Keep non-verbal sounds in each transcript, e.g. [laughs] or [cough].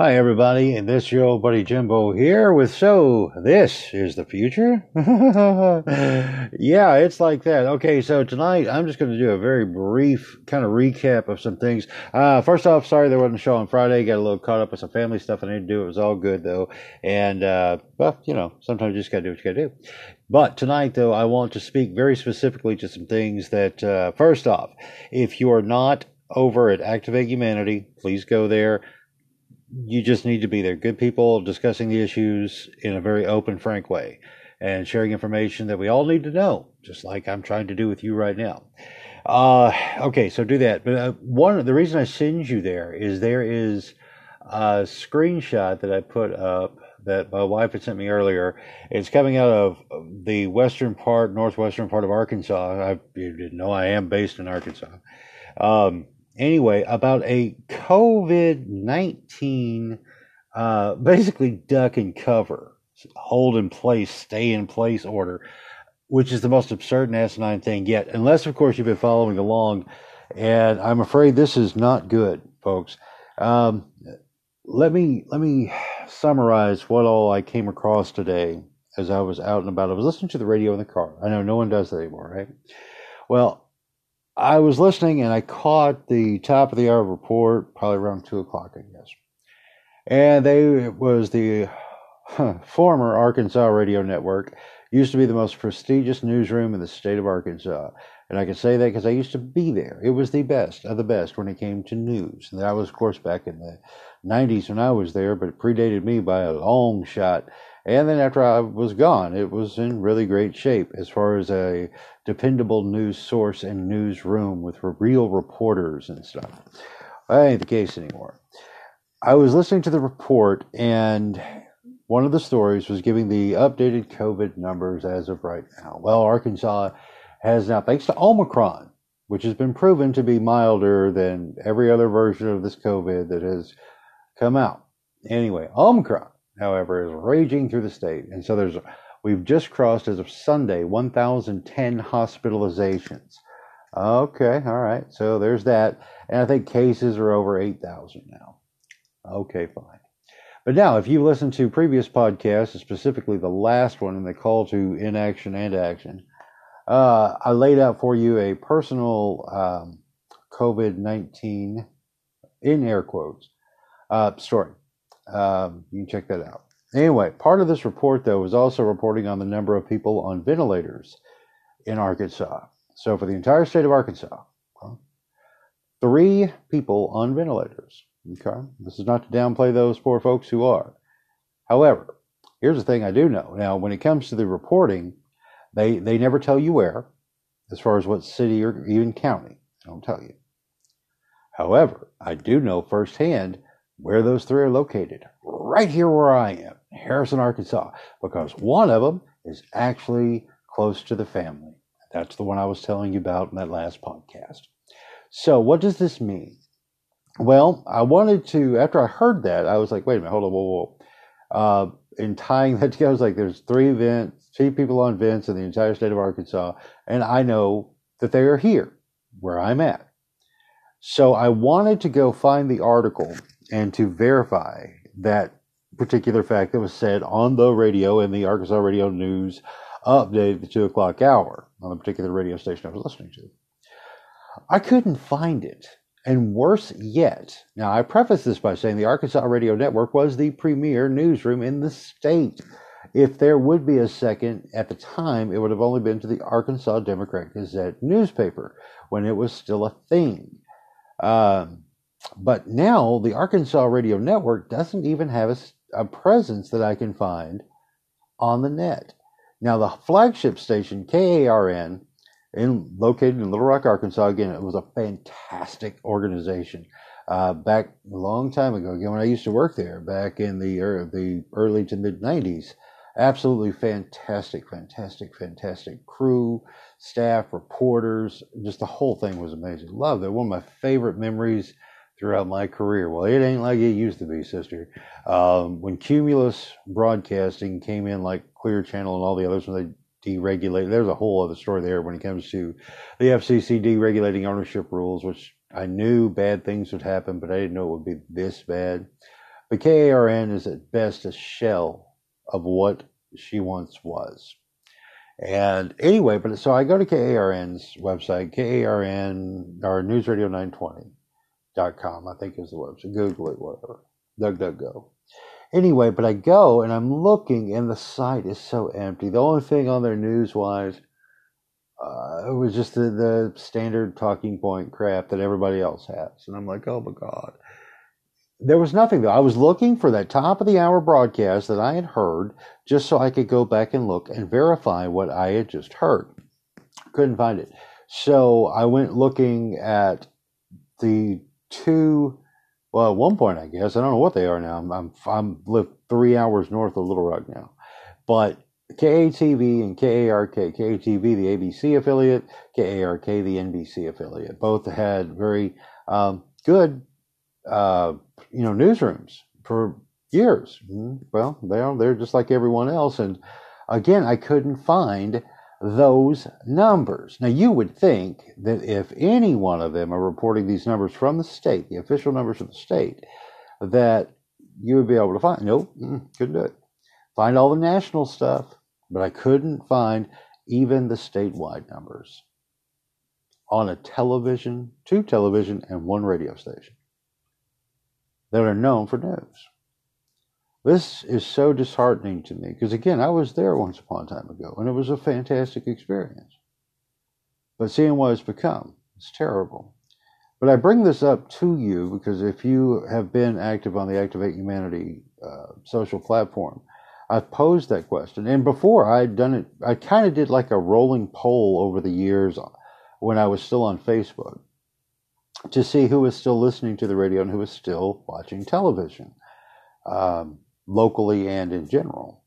Hi, everybody, and this your old buddy Jimbo here with So, this is the future? [laughs] yeah, it's like that. Okay, so tonight I'm just going to do a very brief kind of recap of some things. Uh, first off, sorry there wasn't a show on Friday. Got a little caught up with some family stuff I need to do. It was all good, though. And, uh, well, you know, sometimes you just got to do what you got to do. But tonight, though, I want to speak very specifically to some things that, uh, first off, if you are not over at Activate Humanity, please go there you just need to be there. Good people discussing the issues in a very open, frank way and sharing information that we all need to know, just like I'm trying to do with you right now. Uh, okay, so do that. But uh, one the reason I send you there is there is a screenshot that I put up that my wife had sent me earlier. It's coming out of the western part, northwestern part of Arkansas. I you didn't know I am based in Arkansas. Um, anyway, about a COVID 19 uh, basically duck and cover, hold in place, stay in place order, which is the most absurd and asinine thing yet. Unless, of course, you've been following along. And I'm afraid this is not good, folks. Um, let me let me summarize what all I came across today as I was out and about. I was listening to the radio in the car. I know no one does that anymore, right? Well, I was listening and I caught the top of the hour report, probably around two o'clock, I guess. And they it was the huh, former Arkansas Radio Network. Used to be the most prestigious newsroom in the state of Arkansas. And I can say that because I used to be there. It was the best of the best when it came to news. And that was, of course, back in the 90s when I was there, but it predated me by a long shot. And then after I was gone, it was in really great shape as far as a dependable news source and newsroom with real reporters and stuff. That ain't the case anymore. I was listening to the report, and one of the stories was giving the updated COVID numbers as of right now. Well, Arkansas has now, thanks to Omicron, which has been proven to be milder than every other version of this COVID that has come out. Anyway, Omicron however, is raging through the state. And so there's we've just crossed as of Sunday 1,010 hospitalizations. Okay, all right. So there's that. And I think cases are over 8,000 now. Okay, fine. But now, if you listen to previous podcasts, specifically the last one in the call to inaction and action, uh, I laid out for you a personal um, COVID 19, in air quotes, uh, story. Um, you can check that out. Anyway, part of this report, though, was also reporting on the number of people on ventilators in Arkansas. So, for the entire state of Arkansas, three people on ventilators. Okay, this is not to downplay those poor folks who are. However, here's the thing I do know. Now, when it comes to the reporting, they they never tell you where, as far as what city or even county. They don't tell you. However, I do know firsthand where those three are located, right here where I am, Harrison, Arkansas, because one of them is actually close to the family. That's the one I was telling you about in that last podcast. So, what does this mean? Well, I wanted to, after I heard that, I was like, wait a minute, hold on, whoa, whoa. Uh, in tying that [laughs] together, I was like, there's three events, three people on vents in the entire state of Arkansas, and I know that they are here where I'm at. So I wanted to go find the article and to verify that particular fact that was said on the radio in the Arkansas Radio News update at the two o'clock hour on the particular radio station I was listening to. I couldn't find it. And worse yet, now I preface this by saying the Arkansas Radio Network was the premier newsroom in the state. If there would be a second at the time, it would have only been to the Arkansas Democrat Gazette newspaper when it was still a thing. Um, but now the Arkansas Radio Network doesn't even have a, a presence that I can find on the net. Now the flagship station KARN, in located in Little Rock, Arkansas, again, it was a fantastic organization. Uh, back a long time ago, again when I used to work there, back in the er, the early to mid '90s, absolutely fantastic, fantastic, fantastic crew, staff, reporters, just the whole thing was amazing. Loved it. One of my favorite memories throughout my career. Well, it ain't like it used to be, sister. Um, when Cumulus Broadcasting came in, like Clear Channel and all the others, when they deregulated, there's a whole other story there when it comes to the FCC deregulating ownership rules, which I knew bad things would happen, but I didn't know it would be this bad. But KARN is at best a shell of what she once was. And anyway, but so I go to KARN's website, KARN or newsradio920.com, I think is the website. Google it, whatever. DuckDuckGo. Anyway, but I go and I'm looking and the site is so empty. The only thing on there news wise uh, was just the, the standard talking point crap that everybody else has. And I'm like, oh my God. There was nothing though. I was looking for that top of the hour broadcast that I had heard just so I could go back and look and verify what I had just heard. Couldn't find it. So I went looking at the two, well, at one point, I guess, I don't know what they are now. I'm, I'm, I'm live three hours north of Little Rock now. But KATV and KARK, KATV, the ABC affiliate, KARK, the NBC affiliate, both had very um, good, uh, you know, newsrooms for years. Mm-hmm. Well, they're they're just like everyone else, and again, I couldn't find those numbers. Now, you would think that if any one of them are reporting these numbers from the state, the official numbers of the state, that you would be able to find. Nope, couldn't do it. Find all the national stuff but I couldn't find even the statewide numbers on a television, two television, and one radio station that are known for news. This is so disheartening to me because, again, I was there once upon a time ago and it was a fantastic experience. But seeing what it's become, it's terrible. But I bring this up to you because if you have been active on the Activate Humanity uh, social platform, I've posed that question. And before I'd done it, I kind of did like a rolling poll over the years when I was still on Facebook to see who was still listening to the radio and who was still watching television, um, locally and in general.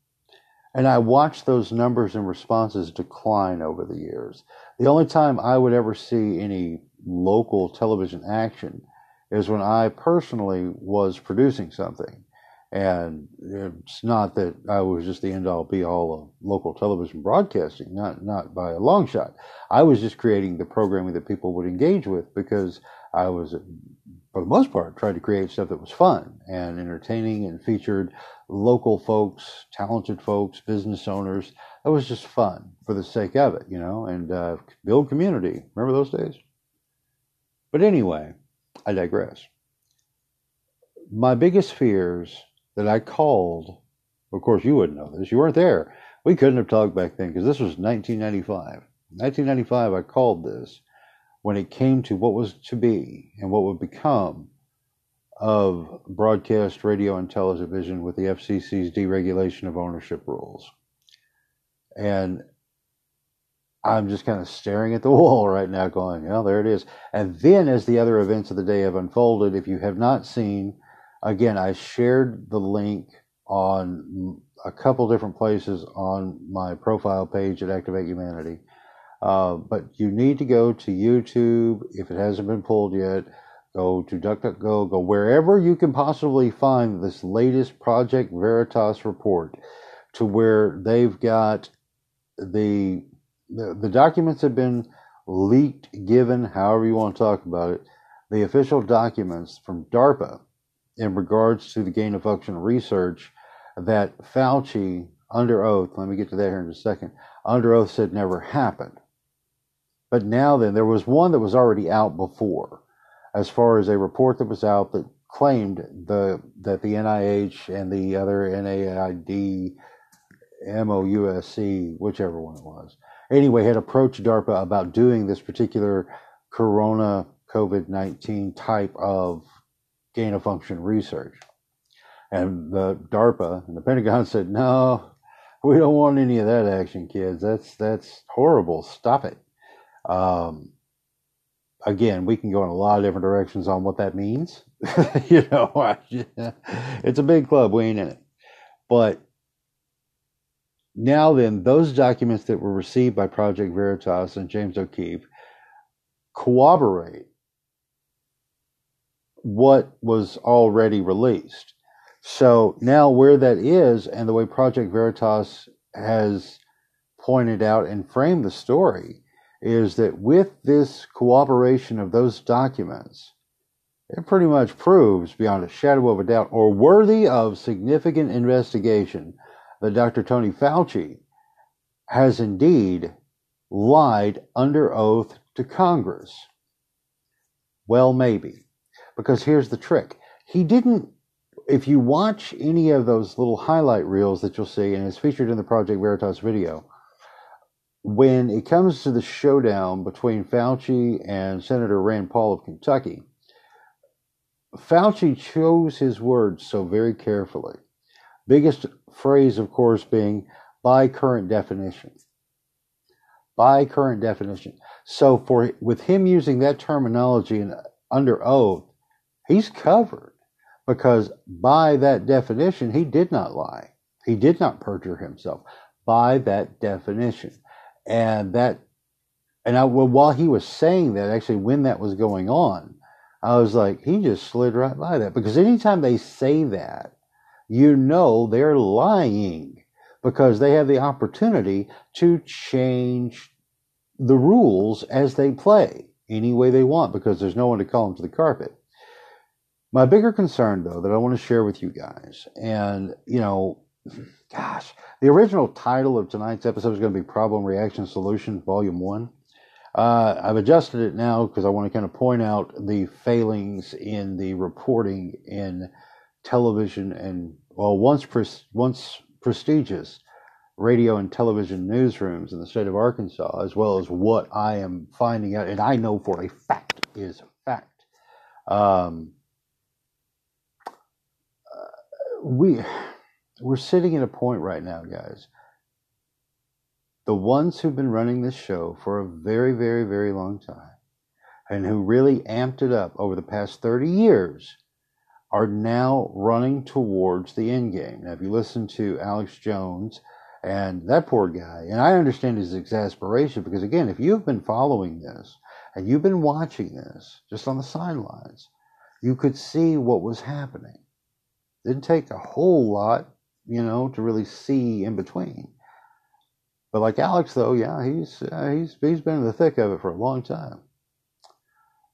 And I watched those numbers and responses decline over the years. The only time I would ever see any local television action is when I personally was producing something and it's not that I was just the end all be all of local television broadcasting, not not by a long shot. I was just creating the programming that people would engage with because I was, for the most part, tried to create stuff that was fun and entertaining and featured local folks, talented folks, business owners. That was just fun for the sake of it, you know, and uh, build community. Remember those days? But anyway, I digress. My biggest fears that I called. Of course, you wouldn't know this. You weren't there. We couldn't have talked back then because this was 1995. 1995, I called this when it came to what was to be and what would become of broadcast radio and television with the FCC's deregulation of ownership rules. And I'm just kind of staring at the [laughs] wall right now, going, "Well, there it is." And then, as the other events of the day have unfolded, if you have not seen again, I shared the link on a couple different places on my profile page at Activate Humanity. Uh, but you need to go to YouTube if it hasn't been pulled yet. Go to DuckDuckGo, go wherever you can possibly find this latest Project Veritas report to where they've got the, the, the documents have been leaked, given, however you want to talk about it, the official documents from DARPA in regards to the gain of function research that Fauci, under oath, let me get to that here in a second, under oath said never happened. But now then, there was one that was already out before, as far as a report that was out that claimed the that the NIH and the other NAID, MOUSC, whichever one it was, anyway, had approached DARPA about doing this particular Corona COVID 19 type of gain of function research. And the DARPA and the Pentagon [laughs] said, no, we don't want any of that action, kids. That's that's horrible. Stop it. Um, again, we can go in a lot of different directions on what that means. [laughs] you know, [laughs] it's a big club. We ain't in it. But now then, those documents that were received by Project Veritas and James O'Keefe corroborate what was already released. So now, where that is, and the way Project Veritas has pointed out and framed the story, is that with this cooperation of those documents, it pretty much proves beyond a shadow of a doubt or worthy of significant investigation that Dr. Tony Fauci has indeed lied under oath to Congress. Well, maybe. Because here's the trick. He didn't, if you watch any of those little highlight reels that you'll see, and it's featured in the Project Veritas video, when it comes to the showdown between Fauci and Senator Rand Paul of Kentucky, Fauci chose his words so very carefully. Biggest phrase, of course, being by current definition. By current definition. So for with him using that terminology and under oath, he's covered because by that definition, he did not lie. He did not perjure himself by that definition and that and I, well, while he was saying that, actually, when that was going on, I was like, he just slid right by that because anytime they say that, you know they're lying because they have the opportunity to change the rules as they play any way they want because there's no one to call them to the carpet. My bigger concern, though, that I want to share with you guys, and you know, gosh, the original title of tonight's episode is going to be Problem Reaction Solution Volume 1. Uh, I've adjusted it now because I want to kind of point out the failings in the reporting in television and, well, once, pres- once prestigious radio and television newsrooms in the state of Arkansas, as well as what I am finding out, and I know for a fact is a fact. Um, uh, we we're sitting at a point right now, guys. The ones who've been running this show for a very, very, very long time and who really amped it up over the past 30 years are now running towards the end game. Now, if you listen to Alex Jones and that poor guy, and I understand his exasperation because, again, if you've been following this and you've been watching this just on the sidelines, you could see what was happening. Didn't take a whole lot you know, to really see in between. But like Alex, though, yeah, he's uh, he's he's been in the thick of it for a long time.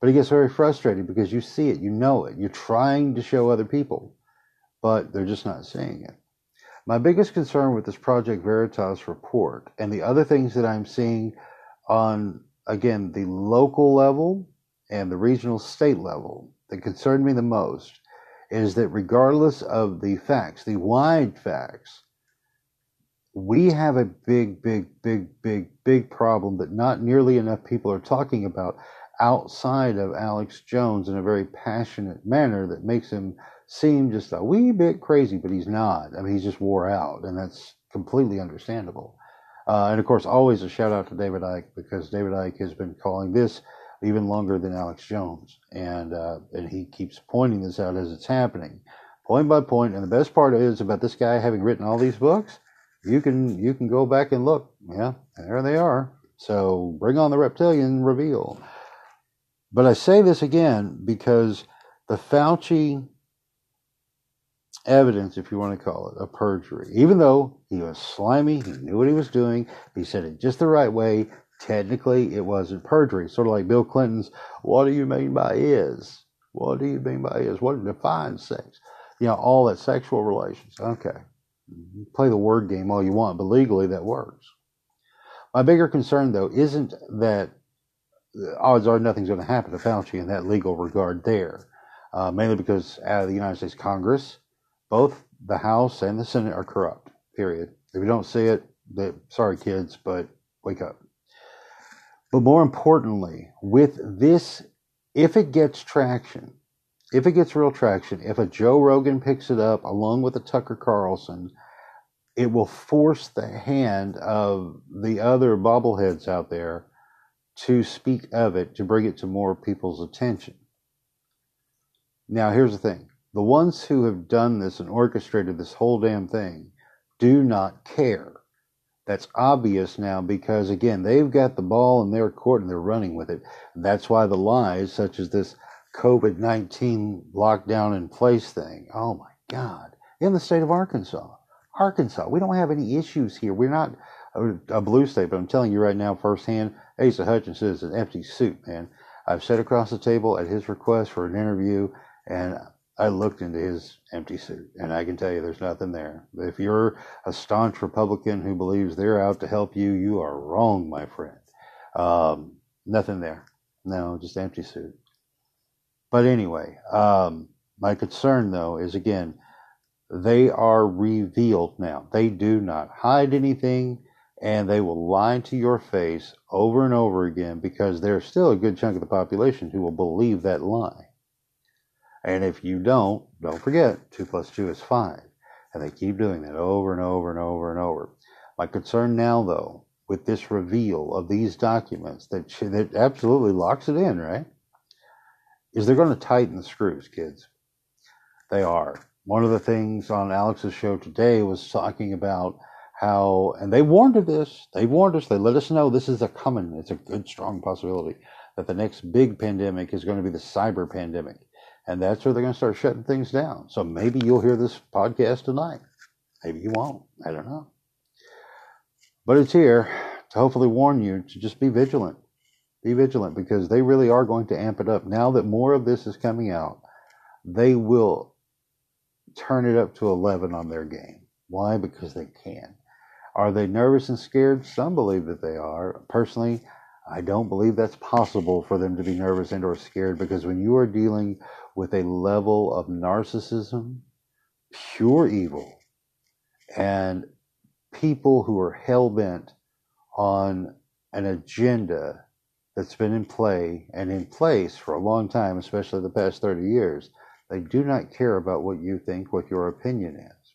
But he gets very frustrated because you see it, you know it, you're trying to show other people, but they're just not seeing it. My biggest concern with this Project Veritas report and the other things that I'm seeing on again the local level and the regional state level that concern me the most is that regardless of the facts, the wide facts, we have a big, big, big, big, big problem that not nearly enough people are talking about outside of Alex Jones in a very passionate manner that makes him seem just a wee bit crazy, but he's not. I mean, he's just wore out, and that's completely understandable. Uh, and of course, always a shout out to David Icke because David Icke has been calling this even longer than Alex Jones, and uh, and he keeps pointing this out as it's happening, point by point. And the best part is about this guy having written all these books. You can you can go back and look. Yeah, there they are. So bring on the reptilian reveal. But I say this again because the Fauci evidence, if you want to call it, a perjury, even though he was slimy, he knew what he was doing, he said it just the right way, technically it wasn't perjury. Sort of like Bill Clinton's, what do you mean by is? What do you mean by is? What defines sex? You know, all that sexual relations. Okay. Play the word game all you want, but legally that works. My bigger concern, though, isn't that odds are nothing's going to happen to Fauci in that legal regard there, uh, mainly because out of the United States Congress, both the House and the Senate are corrupt, period. If you don't see it, sorry, kids, but wake up. But more importantly, with this, if it gets traction, if it gets real traction, if a Joe Rogan picks it up along with a Tucker Carlson, it will force the hand of the other bobbleheads out there to speak of it, to bring it to more people's attention. Now, here's the thing the ones who have done this and orchestrated this whole damn thing do not care that's obvious now because again they've got the ball in their court and they're running with it. That's why the lies such as this covid-19 lockdown in place thing oh my god in the state of arkansas. Arkansas we don't have any issues here. We're not a, blue state but i'm telling you right now firsthand asa hutchinson is an empty suit man. I've sat across the table at his request for an interview, and I looked into his empty suit, and I can tell you there's nothing there. If you're a staunch Republican who believes they're out to help you, you are wrong, my friend. Um, nothing there. No, just empty suit. But anyway, um, my concern though is again, they are revealed now. They do not hide anything and they will lie to your face over and over again because there's still a good chunk of the population who will believe that lie. And if you don't, don't forget, 2 plus 2 is 5. And they keep doing that over and over and over and over. My concern now, though, with this reveal of these documents that, that absolutely locks it in, right? Is they're going to tighten the screws, kids. They are. One of the things on Alex's show today was talking about how, and they warned of this. They warned us. They let us know this is a coming. It's a good, strong possibility that the next big pandemic is going to be the cyber pandemic, and that's where they're going to start shutting things down. So maybe you'll hear this podcast tonight. Maybe you won't. I don't know. But it's here to hopefully warn you to just be vigilant. Be vigilant because they really are going to amp it up. Now that more of this is coming out, they will turn it up to 11 on their game. Why? Because they can. Are they nervous and scared? Some believe that they are. Personally, I don't believe that's possible for them to be nervous and or scared because when you are dealing with a level of narcissism, pure evil, and people who are hell bent on an agenda that's been in play and in place for a long time, especially the past 30 years, they do not care about what you think, what your opinion is.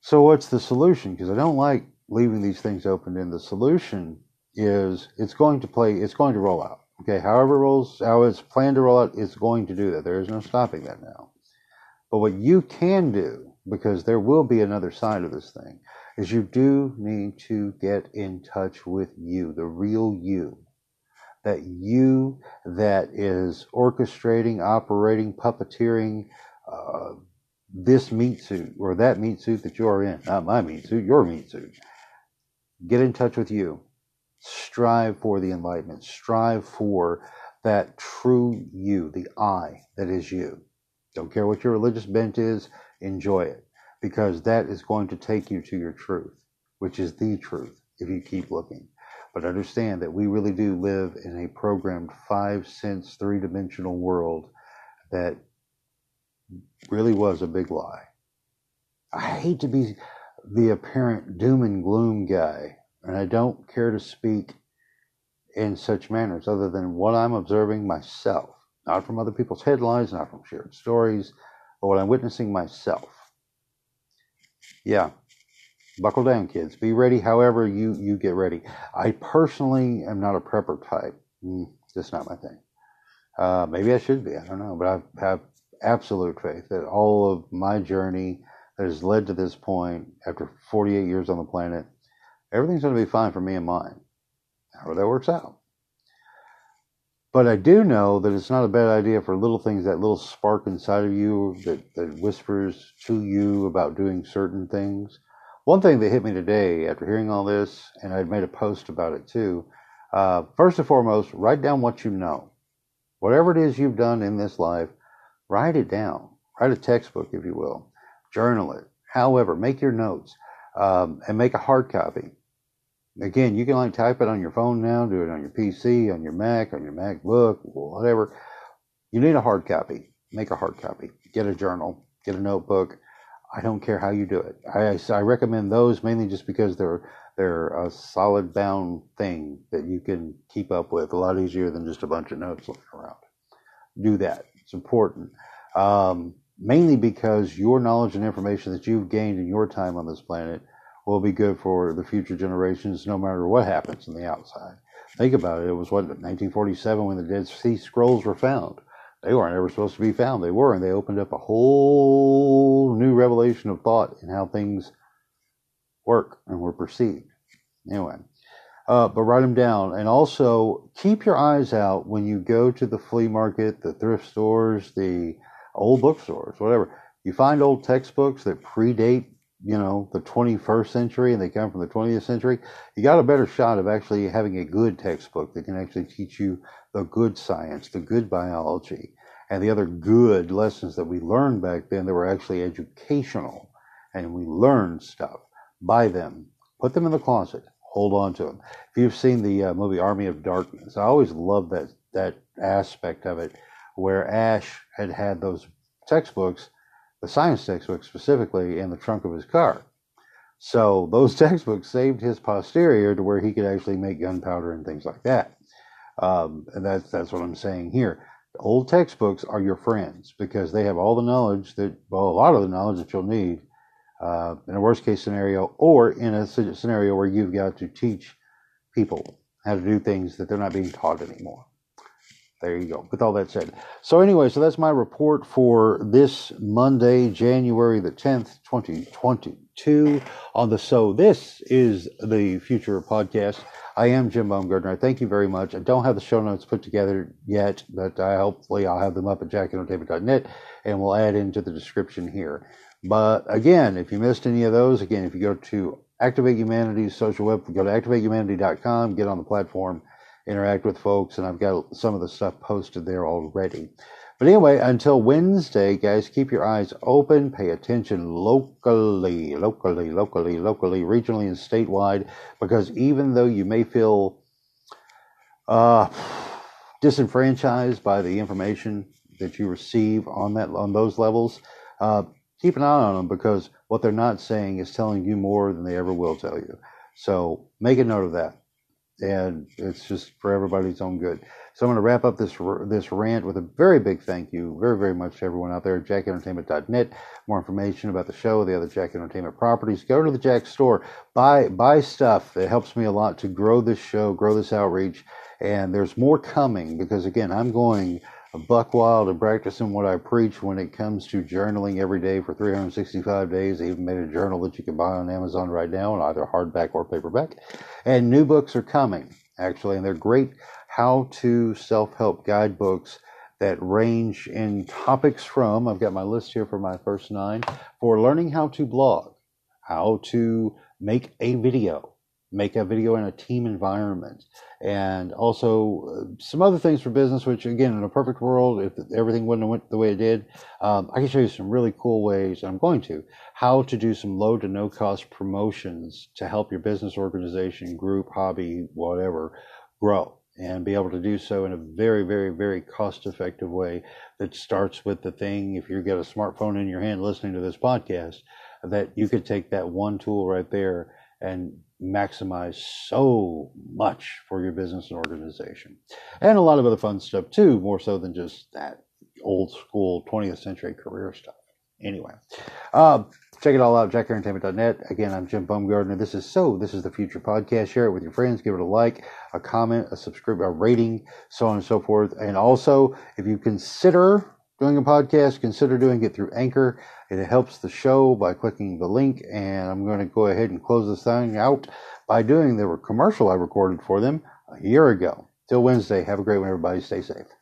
So what's the solution? Because I don't like leaving these things open. And the solution is it's going to play, it's going to roll out. Okay, however rolls, how it's planned to roll out, it's going to do that. There is no stopping that now. But what you can do, because there will be another side of this thing, is you do need to get in touch with you, the real you. That you that is orchestrating, operating, puppeteering, uh, this meat suit or that meat suit that you're in, not my meat suit, your meat suit. Get in touch with you. Strive for the enlightenment. Strive for that true you, the I that is you. Don't care what your religious bent is, enjoy it because that is going to take you to your truth, which is the truth if you keep looking. But understand that we really do live in a programmed five sense, three dimensional world that really was a big lie. I hate to be the apparent doom and gloom guy, and I don't care to speak in such manners other than what I'm observing myself, not from other people's headlines, not from shared stories, but what I'm witnessing myself. Yeah, buckle down, kids. Be ready however you, you get ready. I personally am not a prepper type. Mm, just not my thing. Uh, maybe I should be. I don't know. But I've, have absolute faith that all of my journey that has led to this point after 48 years on the planet, everything's going to be fine for me and mine, however that works out. But I do know that it's not a bad idea for little things, that little spark inside of you that, that whispers to you about doing certain things. One thing that hit me today after hearing all this, and I'd made a post about it too. Uh, first and foremost, write down what you know. Whatever it is you've done in this life, Write it down. Write a textbook, if you will. Journal it. However, make your notes um, and make a hard copy. Again, you can like type it on your phone now, do it on your PC, on your Mac, on your MacBook, whatever. You need a hard copy. Make a hard copy. Get a journal. Get a notebook. I don't care how you do it. I, I recommend those mainly just because they're they're a solid bound thing that you can keep up with a lot easier than just a bunch of notes looking around. Do that. It's important. Um, mainly because your knowledge and information that you've gained in your time on this planet will be good for the future generations no matter what happens on the outside. Think about it. It was what, 1947 when the Dead Sea Scrolls were found. They weren't ever supposed to be found. They were, and they opened up a whole new revelation of thought in how things work and were perceived. Anyway, uh, but write them down. And also keep your eyes out when you go to the flea market, the thrift stores, the old bookstores, whatever. You find old textbooks that predate you know, the 21st century and they come from the 20th century, you got a better shot of actually having a good textbook that can actually teach you the good science, the good biology, and the other good lessons that we learned back then that were actually educational. And we learned stuff. Buy them, put them in the closet, hold on to them. If you've seen the uh, movie Army of Darkness, I always loved that, that aspect of it where Ash had had those textbooks the science textbook specifically in the trunk of his car. So those [laughs] textbooks saved his posterior to where he could actually make gunpowder and things like that. Um, and that's that's what I'm saying here. Old textbooks are your friends because they have all the knowledge that well, a lot of the knowledge that you'll need uh, in a worst case scenario, or in a scenario where you've got to teach people how to do things that they're not being taught anymore there you go. With all that said. So, anyway, so that's my report for this Monday, January the 10th, 2022. On the So This is the Future podcast. I am Jim Baumgartner. Thank you very much. I don't have the show notes put together yet, but I hopefully I'll have them up at jackentertainment.net and we'll add into the description here. But again, if you missed any of those, again, if you go to Activate Humanity's social web, go to activatehumanity.com, get on the platform interact with folks, and I've got some of the stuff posted there already. But anyway, until Wednesday, guys, keep your eyes open, pay attention locally, locally, locally, locally, regionally, and statewide, because even though you may feel uh, disenfranchised by the information that you receive on that on those levels, uh, keep an eye on them because what they're not saying is telling you more than they ever will tell you. So make a note of that and it's just for everybody's own good. So I'm going to wrap up this this rant with a very big thank you, very very much to everyone out there at JackEntertainment.net. More information about the show, the other Jack Entertainment properties. Go to the Jack store, buy buy stuff. It helps me a lot to grow this show, grow this outreach, and there's more coming because again, I'm going buck wild and practicing what I preach when it comes to journaling every day for 365 days. I even made a journal that you can buy on Amazon right now, in either hardback or paperback. And new books are coming, actually, and they're great how to self help guidebooks that range in topics from, I've got my list here for my first nine, for learning how to blog, how to make a video, make a video in a team environment, and also uh, some other things for business. Which, again, in a perfect world, if everything wouldn't have went the way it did, um, I can show you some really cool ways. I'm going to how to do some low to no cost promotions to help your business, organization, group, hobby, whatever, grow and be able to do so in a very, very, very cost effective way that starts with the thing. If you get a smartphone in your hand listening to this podcast, that you could take that one tool right there and maximize so much for your business and organization. And a lot of other fun stuff too, more so than just that old school 20th century career stuff. Anyway, uh, check it all out, jackentertainment.net. Again, I'm Jim Baumgartner. This is So, this is the Future Podcast. Share it with your friends, give it a like, a comment, a subscribe, a rating, so on and so forth. And also, if you consider doing a podcast, consider doing it through Anchor. It helps the show by clicking the link. And I'm going to go ahead and close this thing out by doing the commercial I recorded for them a year ago. Till Wednesday, have a great one, everybody. Stay safe.